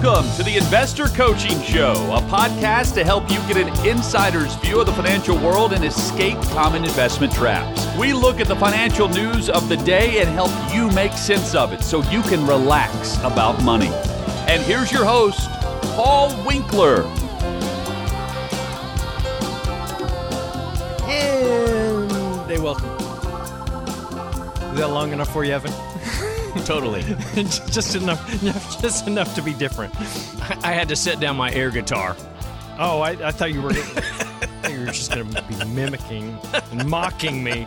Welcome to the Investor Coaching Show, a podcast to help you get an insider's view of the financial world and escape common investment traps. We look at the financial news of the day and help you make sense of it so you can relax about money. And here's your host, Paul Winkler. And they welcome. Is that long enough for you, Evan? Totally. just enough, just enough to be different. I had to set down my air guitar. Oh, I, I thought you were. You were just going to be mimicking and mocking me.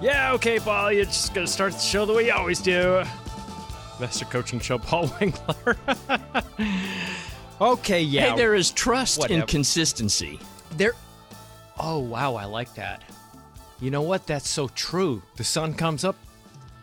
Yeah, okay, Paul. You're just going to start the show the way you always do. Master Coaching Show, Paul Winkler. okay, yeah. Hey, there is trust Whatever. and consistency. There. Oh wow, I like that. You know what? That's so true. The sun comes up.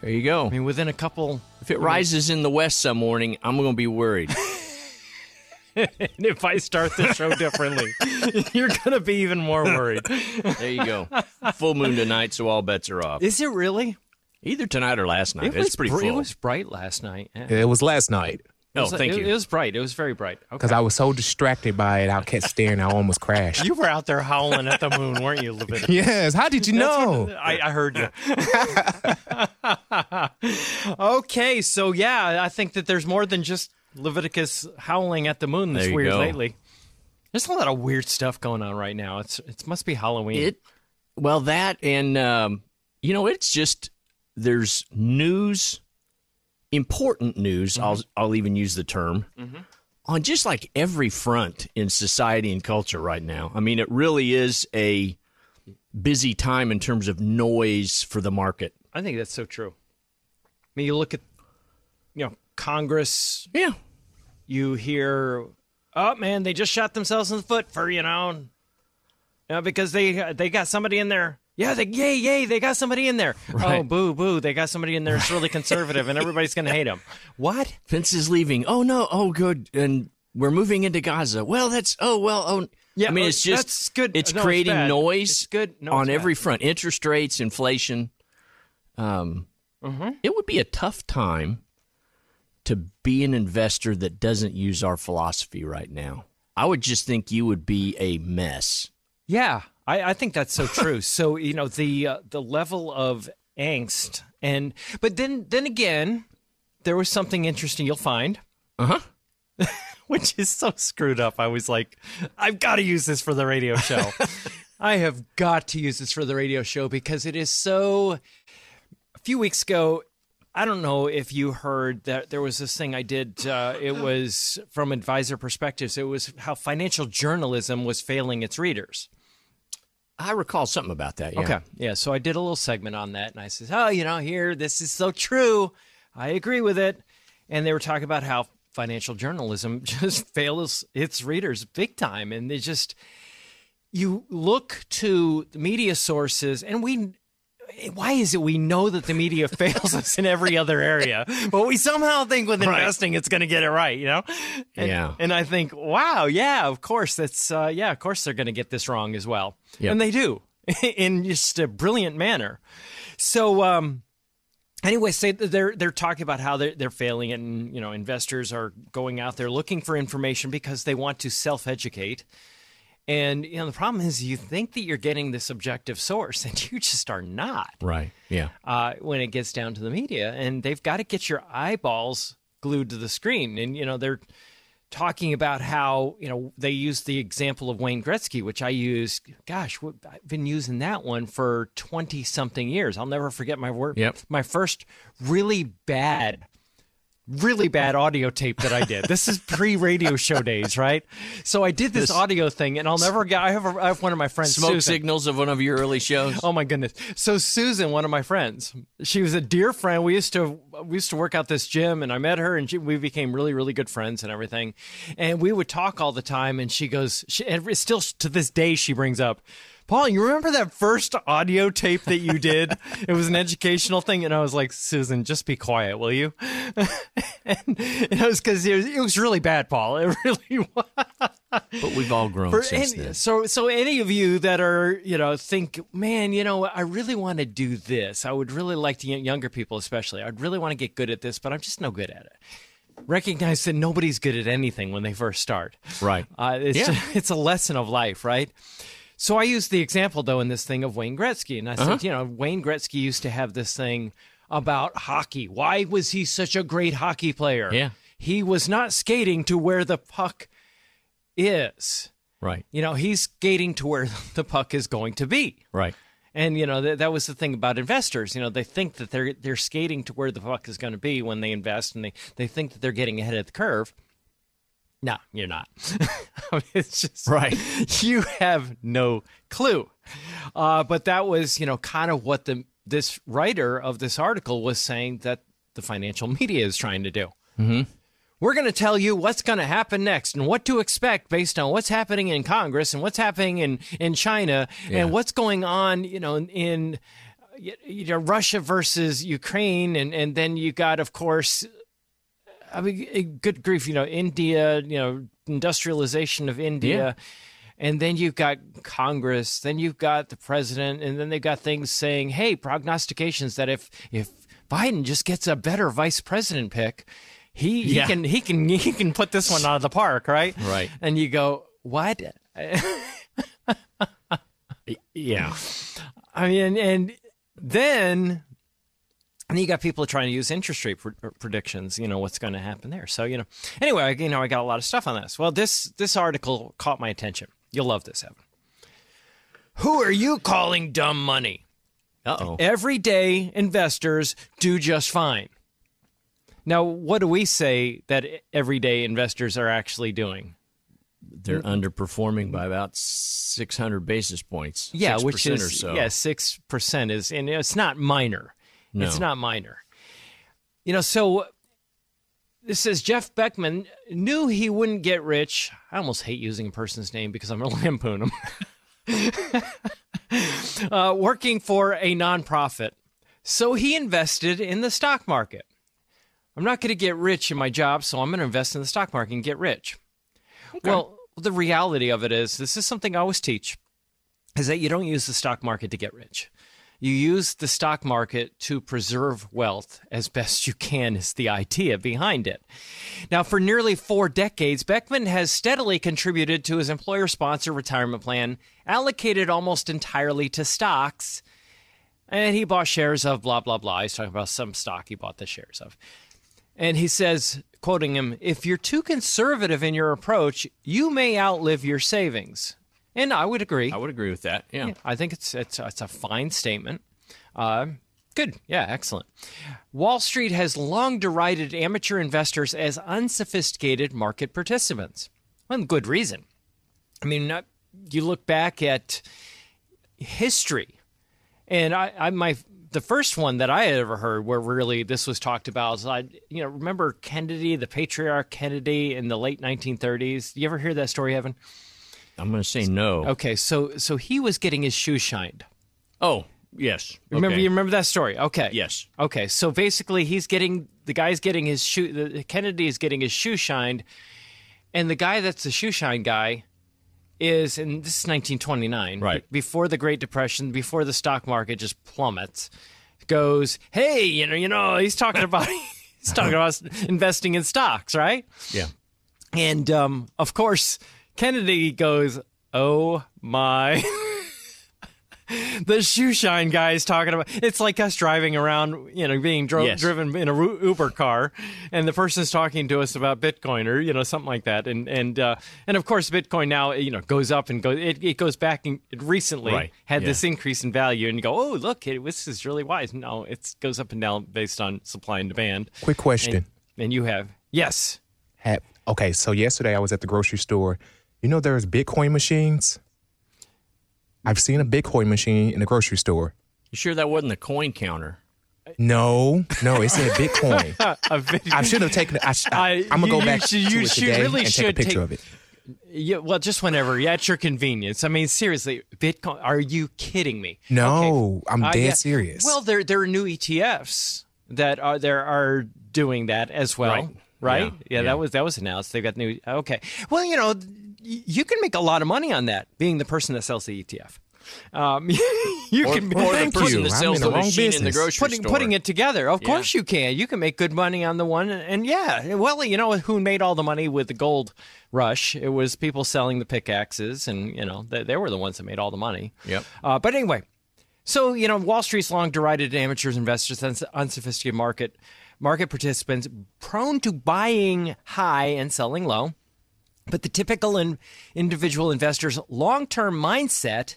There you go. I mean, within a couple. If it rises in the west some morning, I'm going to be worried. and if I start the show differently, you're gonna be even more worried. There you go. Full moon tonight, so all bets are off. Is it really? Either tonight or last night. It it's was pretty br- full. It was bright last night. Yeah. It was last night It oh, was- thank it, you. It was bright. It was very bright. Okay. because I was so distracted by it. I kept staring. I almost crashed. You were out there howling at the moon, weren't you, Leviticus? yes. How did you know? I, I heard you. okay, so yeah, I think that there's more than just Leviticus howling at the moon this There you weird go. lately. There's a lot of weird stuff going on right now. It's it must be Halloween. It well that and um, you know it's just there's news, important news. Mm-hmm. I'll I'll even use the term mm-hmm. on just like every front in society and culture right now. I mean, it really is a busy time in terms of noise for the market. I think that's so true. I mean, you look at you know Congress. Yeah, You hear, oh man, they just shot themselves in the foot for you know, you know, because they they got somebody in there. Yeah, they yay yay, they got somebody in there. Oh Right. boo boo, they got somebody in there It's really conservative, and everybody's gonna hate him. What? Vince is leaving. Oh no! Oh good, and we're moving into Gaza. Well, that's oh well. Oh Yeah, I mean uh, it's just that's good. It's No, creating bad. noise. It's good. No, on it's every front. Interest rates, inflation. Um, Mm-hmm. it would be a tough time to be an investor that doesn't use our philosophy right now. I would just think you would be a mess. Yeah, I, I think that's so true. so you know the uh, the level of angst, and but then then again, there was something interesting you'll find. Uh huh. which is so screwed up. I was like, I've got to use this for the radio show. I have got to use this for the radio show because it is so. A few weeks ago, I don't know if you heard that there was this thing I did. Uh, it was from advisor perspectives. It was how financial journalism was failing its readers. I recall something about that. Yeah. Okay. Yeah. So I did a little segment on that, and I said, "Oh, you know, here, this is so true. I agree with it." And they were talking about how financial journalism just fails its readers big time, and they just you look to media sources, and we. Why is it we know that the media fails us in every other area, but we somehow think with Right. investing it's going to get it right, you know? And, Yeah. And I think, wow, yeah, of course that's uh, yeah, of course they're going to get this wrong as well, Yep. and they do in just a brilliant manner. So, um, anyway, say they're they're talking about how they're they're failing, and you know, investors are going out there looking for information because they want to self educate. And you know, the problem is you think that you're getting this objective source, and you just are not Right. Yeah. uh, when it gets down to the media, and they've got to get your eyeballs glued to the screen. And you know, they're talking about how you know they use the example of Wayne Gretzky, which I use. Gosh, I've been using that one for twenty something years. I'll never forget my work. Yep. My first really bad. Really bad audio tape that I did. This is pre-radio show days, right? So I did this, This- audio thing, and I'll never get. I have, a, I have one of my friends, Smoke Susan. signals of one of your early shows. Oh my goodness. So Susan, one of my friends, she was a dear friend. We used to we used to work out this gym and I met her and she, we became really really good friends and everything. And we would talk all the time and she goes she and still to this day she brings up Paul, you remember that first audio tape that you did? it was an educational thing, and I was like, Susan, just be quiet, will you? and, and it was because it was, it was really bad, Paul. It really was. But we've all grown For since any- then. so, so any of you that are, you know, think, man, you know, I really want to do this. I would really like to, get younger people especially. I'd really want to get good at this, but I'm just no good at it. recognize that nobody's good at anything when they first start. Right. Uh, it's Yeah. it's a lesson of life, right? So I used the example though in this thing of Wayne Gretzky, and I Uh-huh. said, you know, Wayne Gretzky used to have this thing about hockey. Why was he such a great hockey player? Yeah. he was not skating to where the puck is. Right. You know, he's skating to where the puck is going to be. Right. And you know that that was the thing about investors. You know, they think that they're they're skating to where the puck is going to be when they invest, and they they think that they're getting ahead of the curve. No, you're not. It's just Right. You have no clue. Uh, but that was you know kind of what the this writer of this article was saying that the financial media is trying to do. We're going to tell you what's going to happen next and what to expect based on what's happening in Congress and what's happening in, in China and what's going on, you know, in, in you know, Russia versus Ukraine. And, and then you got, of course, I mean, eh, good grief, you know, India, you know, industrialization of India. And then you've got Congress, then you've got the president, and then they've got things saying, hey, prognostications that if, if Biden just gets a better vice president pick, he, Yeah. he can he can he can put this one out of the park, right? Right. And you go, what? Yeah. I mean, and then and you got people trying to use interest rate pr- predictions. You know what's going to happen there. So you know, anyway, you know, I got a lot of stuff on this. Well, this this article caught my attention. You'll love this, Evan. Who are you calling dumb money? Uh oh. Everyday investors do just fine. Now, what do we say that everyday investors are actually doing? They're underperforming by about 600 basis points. Yeah, 6% which is or so. yeah, six percent is, and it's not minor. No. It's not minor. You know, so this says Jeff Beckman knew he wouldn't get rich. I almost hate using a person's name because I'm going to lampoon him. uh, working for a nonprofit, so he invested in the stock market. I'm not going to get rich in my job, so I'm going to invest in the stock market and get rich. Well, the reality of it is, this is something I always teach is that you don't use the stock market to get rich. You use the stock market to preserve wealth as best you can, is the idea behind it. Now, for nearly four decades, Beckman has steadily contributed to his employer sponsored retirement plan, allocated almost entirely to stocks, and he bought shares of blah, blah, blah. He's talking about some stock he bought the shares of. And he says, quoting him, if you're too conservative in your approach, you may outlive your savings. And I would agree. I would agree with that. Yeah. I think it's it's it's a fine statement. Uh, good, yeah, excellent. Wall Street has long derided amateur investors as unsophisticated market participants. Well, good reason. I mean, not, you look back at history, and I, I my the first one that I had ever heard where really this was talked about is I you know remember Kennedy, the patriarch Kennedy in the late 1930s. You ever hear that story, Evan? I'm going to say no. Okay, so so he was getting his shoes shined. Oh, yes. Remember Okay. you remember that story? Okay. Yes. Okay. So basically he's getting the guy's getting his shoe the, Kennedy is getting his shoe shined and the guy that's the shoe shine guy is and this is 1929 Right. be- before the Great Depression before the stock market just plummets goes hey you know you know he's talking about he's talking about investing in stocks right Yeah. and um, of course, Kennedy goes, "Oh my." the shoe shine guy is talking about it's like us driving around you know being dro- Yes. driven in a uber car and the person's talking to us about bitcoin or you know something like that and and uh, and of course bitcoin now you know goes up and goes it, it goes back and it recently Right. had Yeah. this increase in value and you go oh look it, this is really wise no it goes up and down based on supply and demand Quick question. and, and you have yes Have- okay, so yesterday I was at the grocery store. You know there's Bitcoin machines? I've seen a Bitcoin machine in the grocery store. You sure that wasn't a coin counter? No, no, it said Bitcoin. a I should have taken it. I, I, I'm gonna go you back should- to you it should- today really and take a picture take- of it. Yeah, well, just whenever. Yeah, at your convenience. I mean, seriously, Bitcoin. Are you kidding me? No, I'm Uh, dead yeah. serious. Well, there there are new ETFs that are there are doing that as well. Right. Right? Yeah. Yeah, Yeah. that was that was announced. They've got new. Okay. Well, you know, y- you can make a lot of money on that. Being the person that sells the ETF. Um, you Or, can or the person you. that sells the, the wrong machine in the business. grocery putting store. putting it together. Of Yeah. course you can. You can make good money on the one, and yeah, well, you know who made all the money with the gold rush? It was people selling the pickaxes, and you know they, they were the ones that made all the money. Yep. Uh, but anyway, so you know Wall Street's long derided amateurs, investors, and unsophisticated market market participants prone to buying high and selling low. But the typical in, individual investor's long term mindset,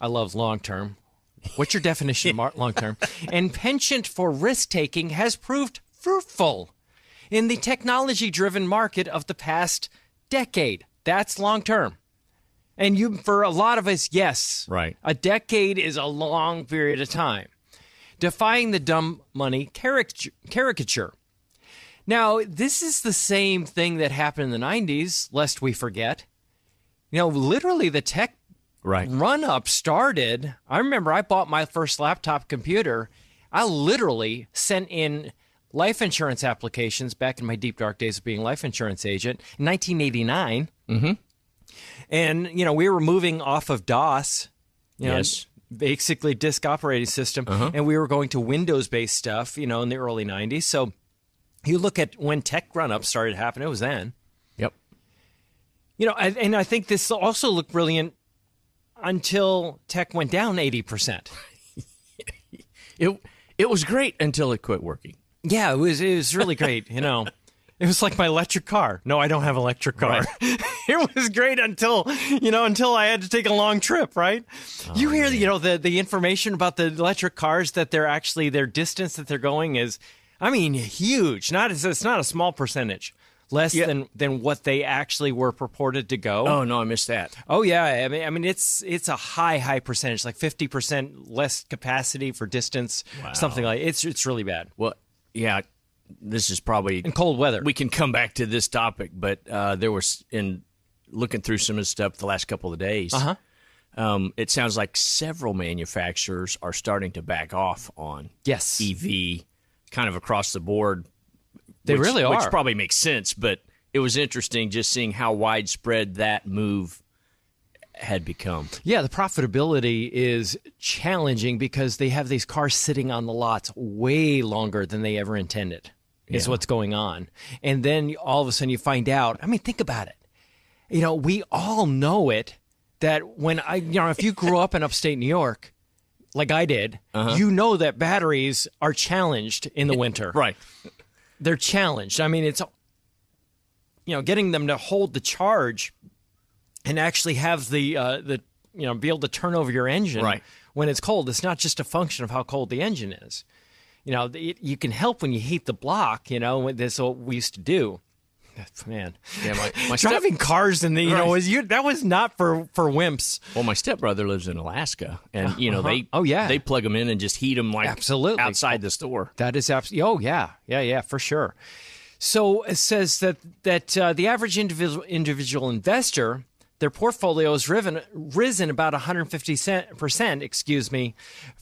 I love long term. What's your definition of long term? And penchant for risk taking has proved fruitful in the technology driven market of the past decade. That's long term. And you, for a lot of us, yes, Right. A decade is a long period of time. Defying the dumb money caricature. Now, this is the same thing that happened in the 90s, lest we forget. You know, literally the tech Right. run up started. I remember I bought my first laptop computer. I literally sent in life insurance applications back in my deep dark days of being a life insurance agent in 1989. Mm-hmm. And, you know, we were moving off of DOS, you know, Yes. basically disk operating system, and we were going to Windows based stuff, you know, in the early 90s. So you look at when tech run up started happening, it was then. Yep. You know, and and I think this also looked brilliant until tech went down 80%. It it was great until it quit working. Yeah, it was it was really great, you know. It was like my electric car. No, I don't have an electric car. it was great until, you know, until I had to take a long trip, right? Oh, you hear, you know, the the information about the electric cars that they're actually their distance that they're going is I mean, huge. Not it's, it's not a small percentage. Less Yeah. than than what they actually were purported to go. Oh no, I missed that. Oh yeah, I mean, I mean it's it's a high high percentage, like fifty percent less capacity for distance, something like it's it's really bad. Well, yeah, this is probably In cold weather, we can come back to this topic, but uh, there was in looking through some of the stuff the last couple of days. Uh-huh. Um, it sounds like several manufacturers are starting to back off on yes, EV, kind of across the board. They which- really which probably makes sense, but it was interesting just seeing how widespread that move had become. yeah. The profitability is challenging because they have these cars sitting on the lots way longer than they ever intended. Is Yeah. what's going on, and then all of a sudden you find out. I mean, think about it. You know, we all know it that when I, you know, if you grew up in upstate New York, like I did, you know that batteries are challenged in the winter. Right. They're challenged. I mean, it's you know, getting them to hold the charge and actually have the uh, the you know be able to turn over your engine Right. when it's cold. It's not just a function of how cold the engine is. You know, it, you can help when you heat the block. You know, this that's what we used to do. Man, Yeah, my, my driving cars in the you know Right. was you that was not for for wimps. well, my stepbrother lives in Alaska, and you know they Oh, yeah. they plug them in and just heat them like Absolutely. outside the store. That is absolutely. Oh yeah, yeah, yeah, for sure. So it says that that uh, the average individual individual investor, their portfolio has risen risen about 150 percent, excuse me,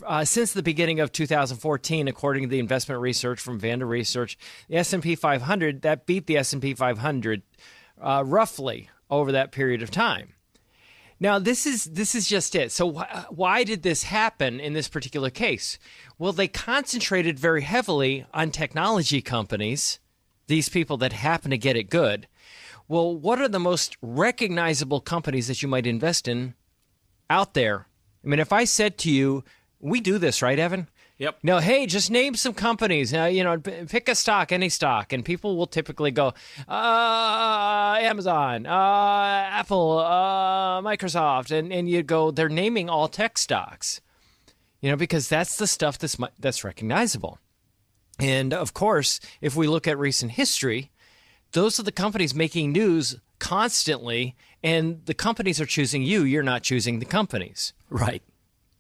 uh, since the beginning of 2014, according to the investment research from Vanda Research. The S and P 500 that beat the S and P 500 uh, roughly over that period of time. Now this is this is just it. So wh- why did this happen in this particular case? Well, they concentrated very heavily on technology companies, these people that happen to get it good. Well, what are the most recognizable companies that you might invest in out there? I mean, if I said to you, we do this, right, Evan? Yep. No, hey, just name some companies. Uh, you know, pick a stock, any stock, and people will typically go, uh, Amazon, uh, Apple, uh, Microsoft, and and you go, they're naming all tech stocks. You know, because that's the stuff that's that's recognizable. And of course, if we look at recent history, those are the companies making news constantly, and the companies are choosing you. You're not choosing the companies Right.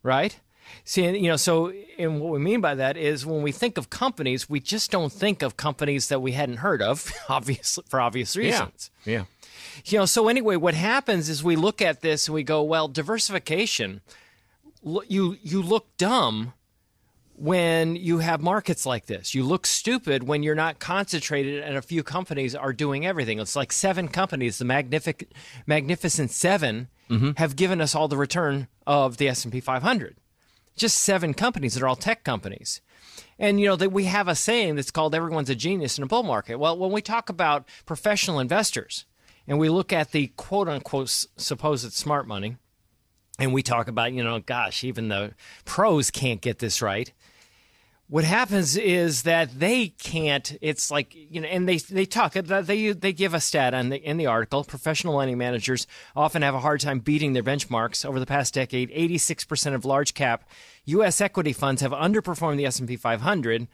right? See, you know, so and what we mean by that is when we think of companies, we just don't think of companies that we hadn't heard of, obviously for obvious reasons. Yeah. yeah. You know, so anyway, what happens is we look at this and we go, well, diversification. You you look dumb when you have markets like this. You look stupid when you're not concentrated and a few companies are doing everything. It's like seven companies, the magnific- magnificent 7 mm-hmm. have given us all the return of the S&P 500. Just seven companies that are all tech companies. And you know that we have a saying that's called everyone's a genius in a bull market. Well, when we talk about professional investors and we look at the quote unquote supposed smart money and we talk about, you know, gosh, even the pros can't get this right what happens is that they can't it's like you know and they they talk they they give a stat on the, in the article professional money managers often have a hard time beating their benchmarks over the past decade 86% of large cap US equity funds have underperformed the S&P 500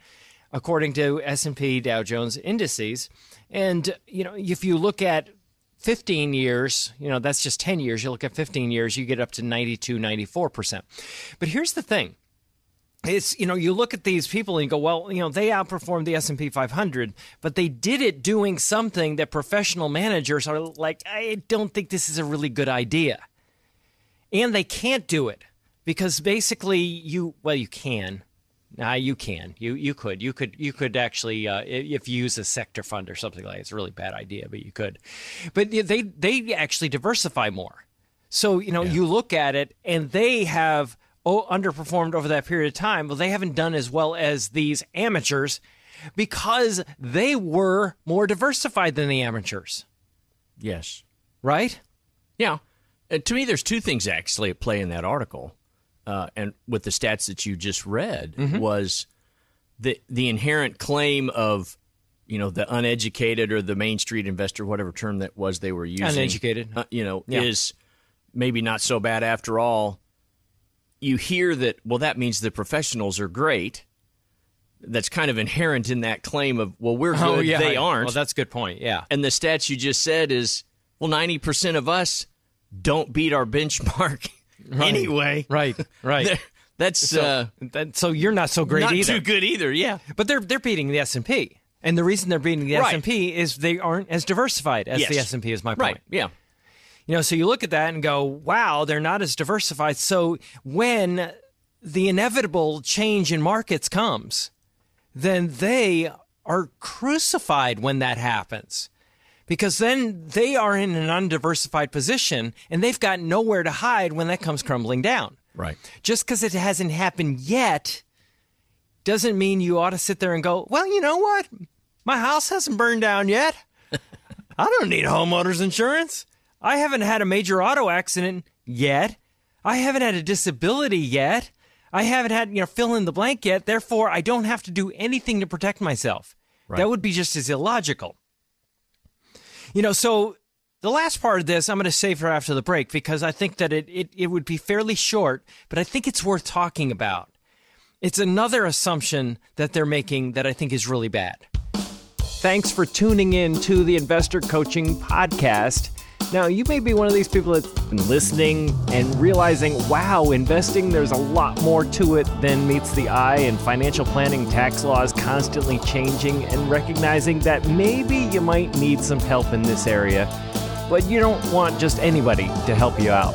according to S&P Dow Jones indices and you know if you look at 15 years, you know, that's just 10 years. You look at 15 years, you get up to 92, 94%. But here's the thing it's you know you look at these people and you go well you know they outperformed the S&P 500 but they did it doing something that professional managers are like I don't think this is a really good idea and they can't do it because basically you well you can Nah, you can. You you could. You could. You could actually, uh, if you use a sector fund or something like. That. It's a really bad idea, but you could. But they they actually diversify more. So you know yeah. you look at it, and they have underperformed over that period of time. Well, they haven't done as well as these amateurs because they were more diversified than the amateurs. Yes. Right? Yeah. Uh, to me, there's two things actually at play in that article, uh, and with the stats that you just read mm-hmm. was the the inherent claim of you know the uneducated or the main street investor, whatever term that was they were using, uneducated, uh, you know, yeah. is maybe not so bad after all you hear that, well, that means the professionals are great. That's kind of inherent in that claim of, well, we're oh, good, oh, yeah. they aren't. Well, that's a good point. Yeah. And the stats you just said is, well, 90% of us don't beat our benchmark right. anyway. Right, right. that's so, uh, that, so you're not so great not either. too good either, yeah. But they're they're beating the S&P. And the reason they're beating the right. S&P is they aren't as diversified as yes. the S&P is my point. Right. Yeah. You know, so you look at that and go, wow, they're not as diversified. So when the inevitable change in markets comes, then they are crucified when that happens. Because then they are in an undiversified position and they've got nowhere to hide when that comes crumbling down. Right. Just because it hasn't happened yet doesn't mean you ought to sit there and go, well, you know what? My house hasn't burned down yet. I don't need homeowners insurance. I haven't had a major auto accident yet. I haven't had a disability yet. I haven't had, you know, fill in the blank yet. Therefore, I don't have to do anything to protect myself. Right. That would be just as illogical. You know, so the last part of this I'm going to save for after the break because I think that it, it, it would be fairly short, but I think it's worth talking about. It's another assumption that they're making that I think is really bad. Thanks for tuning in to the Investor Coaching Podcast. Now, you may be one of these people that's been listening and realizing, wow, investing, there's a lot more to it than meets the eye, and financial planning tax laws constantly changing, and recognizing that maybe you might need some help in this area, but you don't want just anybody to help you out.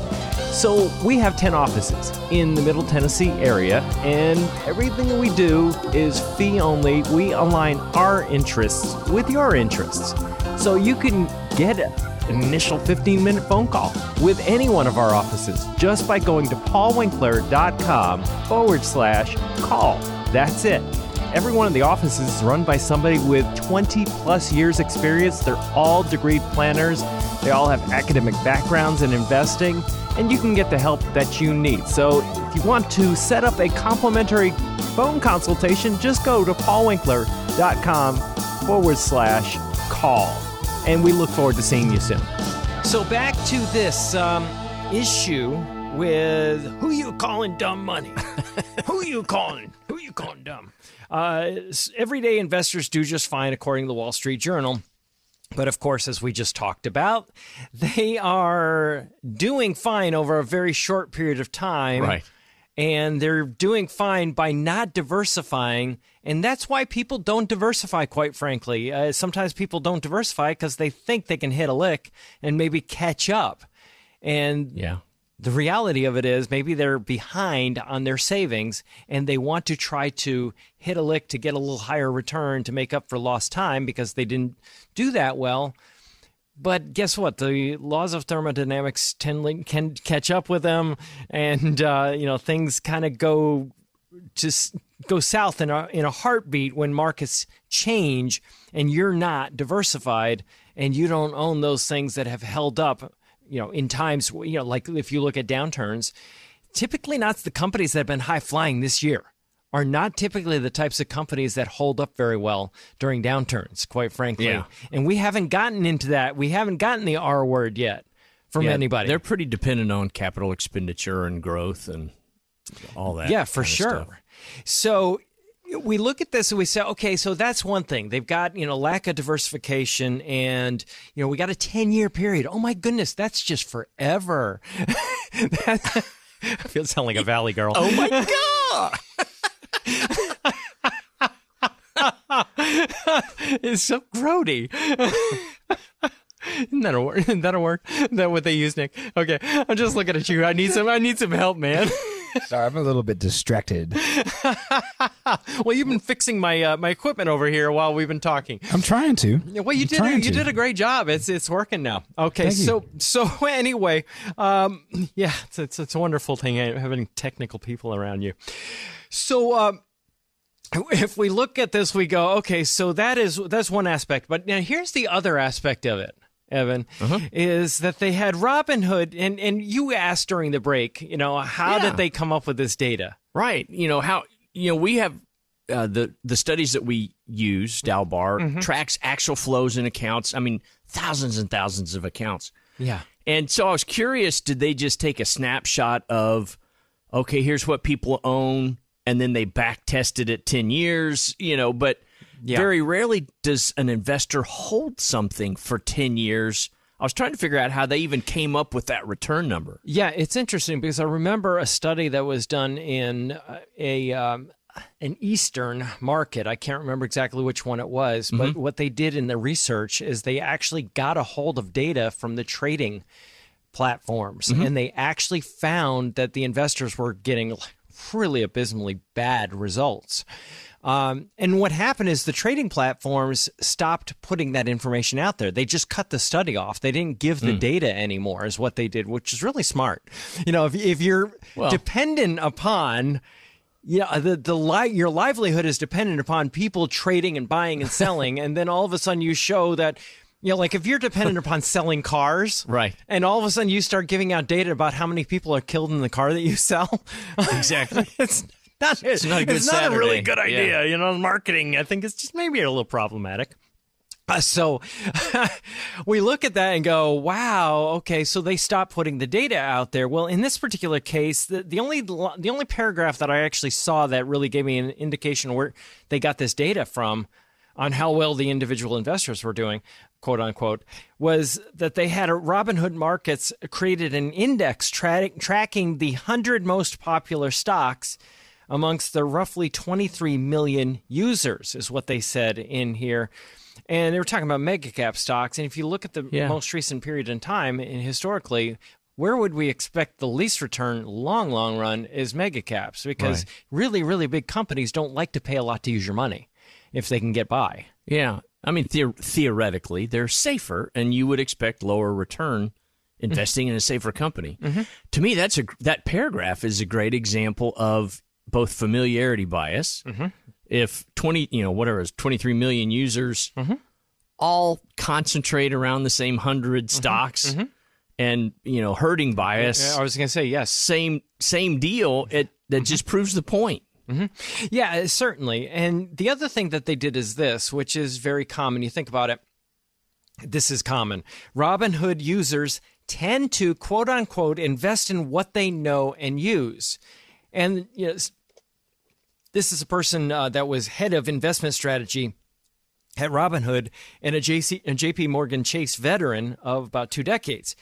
So, we have 10 offices in the Middle Tennessee area, and everything we do is fee only. We align our interests with your interests. So, you can get initial 15 minute phone call with any one of our offices just by going to paulwinkler.com forward slash call. That's it. Every one of the offices is run by somebody with 20 plus years experience. They're all degree planners. They all have academic backgrounds in investing, and you can get the help that you need. So if you want to set up a complimentary phone consultation, just go to paulwinkler.com forward slash call and we look forward to seeing you soon. So, back to this um, issue with who you calling dumb money? who you calling? Who you calling dumb? Uh, everyday investors do just fine, according to the Wall Street Journal. But of course, as we just talked about, they are doing fine over a very short period of time. Right. And they're doing fine by not diversifying and that's why people don't diversify, quite frankly. Uh, sometimes people don't diversify because they think they can hit a lick and maybe catch up. And yeah. the reality of it is maybe they're behind on their savings and they want to try to hit a lick to get a little higher return to make up for lost time because they didn't do that well. but guess what? The laws of thermodynamics tend can catch up with them, and uh, you know things kind of go just go south in a in a heartbeat when markets change, and you're not diversified, and you don't own those things that have held up. You know, in times, you know, like if you look at downturns, typically not the companies that have been high flying this year are not typically the types of companies that hold up very well during downturns, quite frankly. Yeah. And we haven't gotten into that. We haven't gotten the R word yet from Yeah, anybody. They're pretty dependent on capital expenditure and growth and all that. yeah, for sure. So we look at this and we say, okay, so that's one thing. They've got, you know, lack of diversification and, you know, we got a 10 year period. Oh my goodness, that's just forever. that, I feel sound like a valley girl. Oh my god! it's so grody. Isn't that a word? Isn't that a word? Is that what they use, Nick? Okay, I'm just looking at you. I need some. I need some help, man. Sorry, I'm a little bit distracted. well, you've been fixing my uh, my equipment over here while we've been talking. I'm trying to. Well, you I'm did. trying You to. did a great job. It's it's working now. Okay, Thank you. so so anyway, um, yeah, it's, it's it's a wonderful thing uh, having technical people around you. So. Um, if we look at this, we go, okay, so that is that's one aspect. But now here's the other aspect of it, Evan, Uh-huh. is that they had Robinhood, and and you asked during the break, you know, how Yeah. did they come up with this data? Right. You know how you know we have uh, the the studies that we use. Dalbar Mm-hmm. tracks actual flows in accounts. I mean, thousands and thousands of accounts. Yeah. And so I was curious, did they just take a snapshot of, okay, here's what people own, and then they back tested it 10 years, you know, but Yeah. very rarely does an investor hold something for 10 years. I was trying to figure out how they even came up with that return number. Yeah, it's interesting because I remember a study that was done in uh, a um, an Eastern market. I can't remember exactly which one it was, but what they did in the research is they actually got a hold of data from the trading platforms, and they actually found that the investors were getting really abysmally bad results. Um, and what happened is the trading platforms stopped putting that information out there. They just cut the study off. They didn't give the data anymore, is what they did, which is really smart. You know, if, if you're Well- dependent upon yeah, the the li- your livelihood is dependent upon people trading and buying and selling, and then all of a sudden you show that. You know, like if you're dependent upon selling cars, Right. And all of a sudden you start giving out data about how many people are killed in the car that you sell. Exactly. it's not. It's not a good It's not a really good Yeah. idea. You know, marketing. I think it's just maybe a little problematic. Uh, so we look at that and go, wow, okay, so they stopped putting the data out there. Well, in this particular case, the, the only the only paragraph that I actually saw that really gave me an indication where they got this data from on how well the individual investors were doing, quote unquote, was that they had a Robinhood Markets created an index tra- tracking the 100 most popular stocks amongst the roughly 23 million users, is what they said in here. And they were talking about mega cap stocks. And if you look at the Yeah. most recent period in time, and historically, where would we expect the least return long, long run is mega caps because Right. really, really big companies don't like to pay a lot to use your money if they can get by. Yeah. I mean, the- theoretically, they're safer, and you would expect lower return mm-hmm. investing in a safer company. Mm-hmm. To me, that's a that paragraph is a great example of both familiarity bias. Mm-hmm. If twenty, you know, whatever it is, twenty three million users mm-hmm. all concentrate around the same 100 mm-hmm. stocks, and you know, herding bias, I was going to say yes. same same deal. It that just proves the point. Yeah, uh, certainly. And the other thing that they did is this, which is very common. You think about it. This is common. Robinhood users tend to quote unquote invest in what they know and use. And you know, this is a person uh, that was head of investment strategy at Robinhood and a, JC, a JP Morgan Chase veteran of about two decades.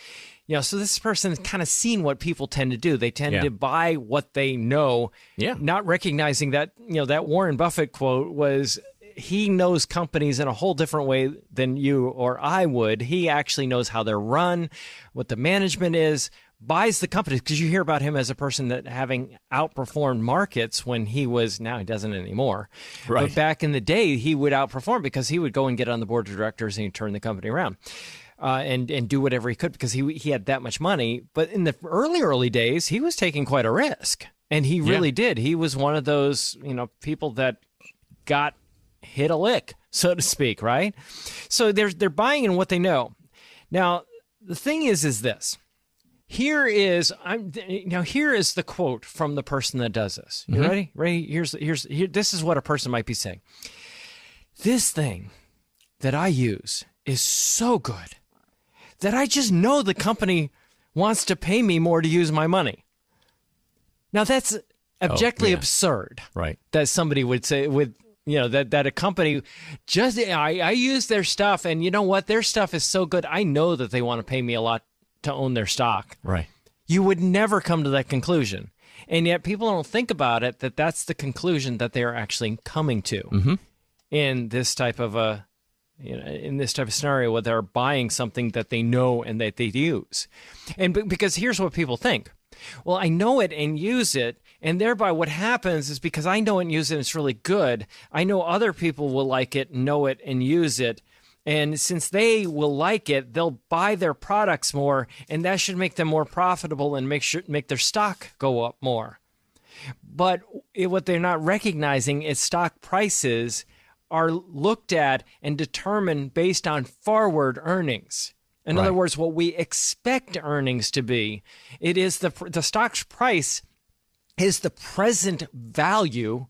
You know, so this person kind of seen what people tend to do. They tend Yeah. to buy what they know, Yeah. not recognizing that, you know, that Warren Buffett quote was he knows companies in a whole different way than you or I would. He actually knows how they're run, what the management is, buys the company because you hear about him as a person that having outperformed markets when he was now he doesn't anymore. But Right. back in the day, he would outperform because he would go and get on the board of directors and he'd turn the company around. uh, and and do whatever he could because he he had that much money. But in the early early days, he was taking quite a risk, and he really did. He was one of those you know people that got hit a lick, so to speak, right? So they're they're buying in what they know. Now the thing is, is this. Here is I'm now here is the quote from the person that does this. You mm-hmm. ready? Ready? Here's here's here. This is what a person might be saying. This thing that I use is so good that I just know the company wants to pay me more to use my money. Now that's oh, objectively yeah. absurd Right. that somebody would say with you know that that a company just I, I use their stuff and you know what their stuff is so good I know that they want to pay me a lot to own their stock. Right. You would never come to that conclusion. And yet people don't think about it that that's the conclusion that they are actually coming to mm-hmm. in this type of a you know, in this type of scenario where they're buying something that they know and that they use. And be- because here's what people think. Well, I know it and use it, and thereby what happens is because I know it and use it and it's really good, I know other people will like it, know it, and use it. And since they will like it, they'll buy their products more, and that should make them more profitable and make sure make their stock go up more. But it, what they're not recognizing is stock prices are looked at and determined based on forward earnings. In other words, what we expect earnings to be. It is the the stock's price is the present value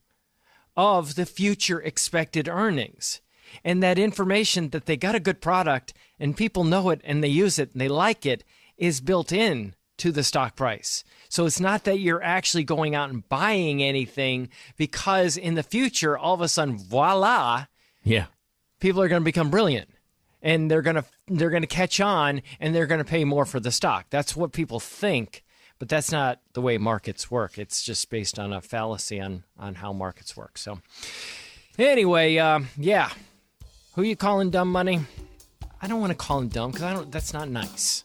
of the future expected earnings. And that information that they got a good product and people know it and they use it and they like it is built in to the stock price. So it's not that you're actually going out and buying anything because in the future, all of a sudden, voila, Yeah. people are going to become brilliant and they're going to they're going to catch on and they're going to pay more for the stock. That's what people think, but that's not the way markets work. It's just based on a fallacy on on how markets work. So anyway, um, yeah, who you calling dumb money? I don't want to call him dumb because I don't. That's not nice.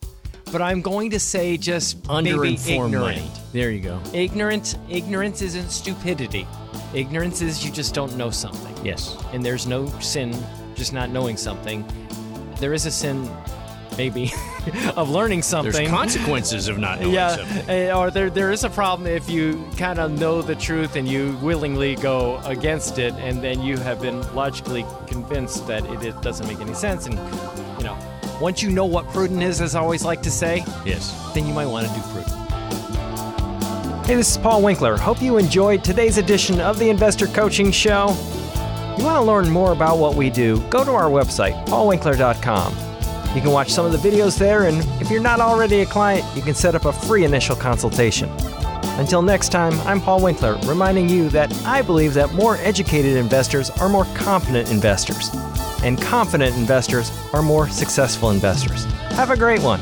But I'm going to say just maybe Underinformed ignorant. money. There you go. Ignorant. Ignorance isn't stupidity. Ignorance is you just don't know something Yes. and there's no sin just not knowing something. There is a sin, maybe, of learning something. There's consequences of not knowing yeah, something. eh, or there there is a problem if you kind of know the truth and you willingly go against it, and then you have been logically convinced that it, it doesn't make any sense. And you know, once you know what prudent is, as I always like to say, Yes. then you might want to do prudent. Hey, this is Paul Winkler. Hope you enjoyed today's edition of the Investor Coaching Show. You want to learn more about what we do, go to our website, paulwinkler.com. You can watch some of the videos there, and if you're not already a client, you can set up a free initial consultation. Until next time, I'm Paul Winkler, reminding you that I believe that more educated investors are more confident investors, and confident investors are more successful investors. Have a great one.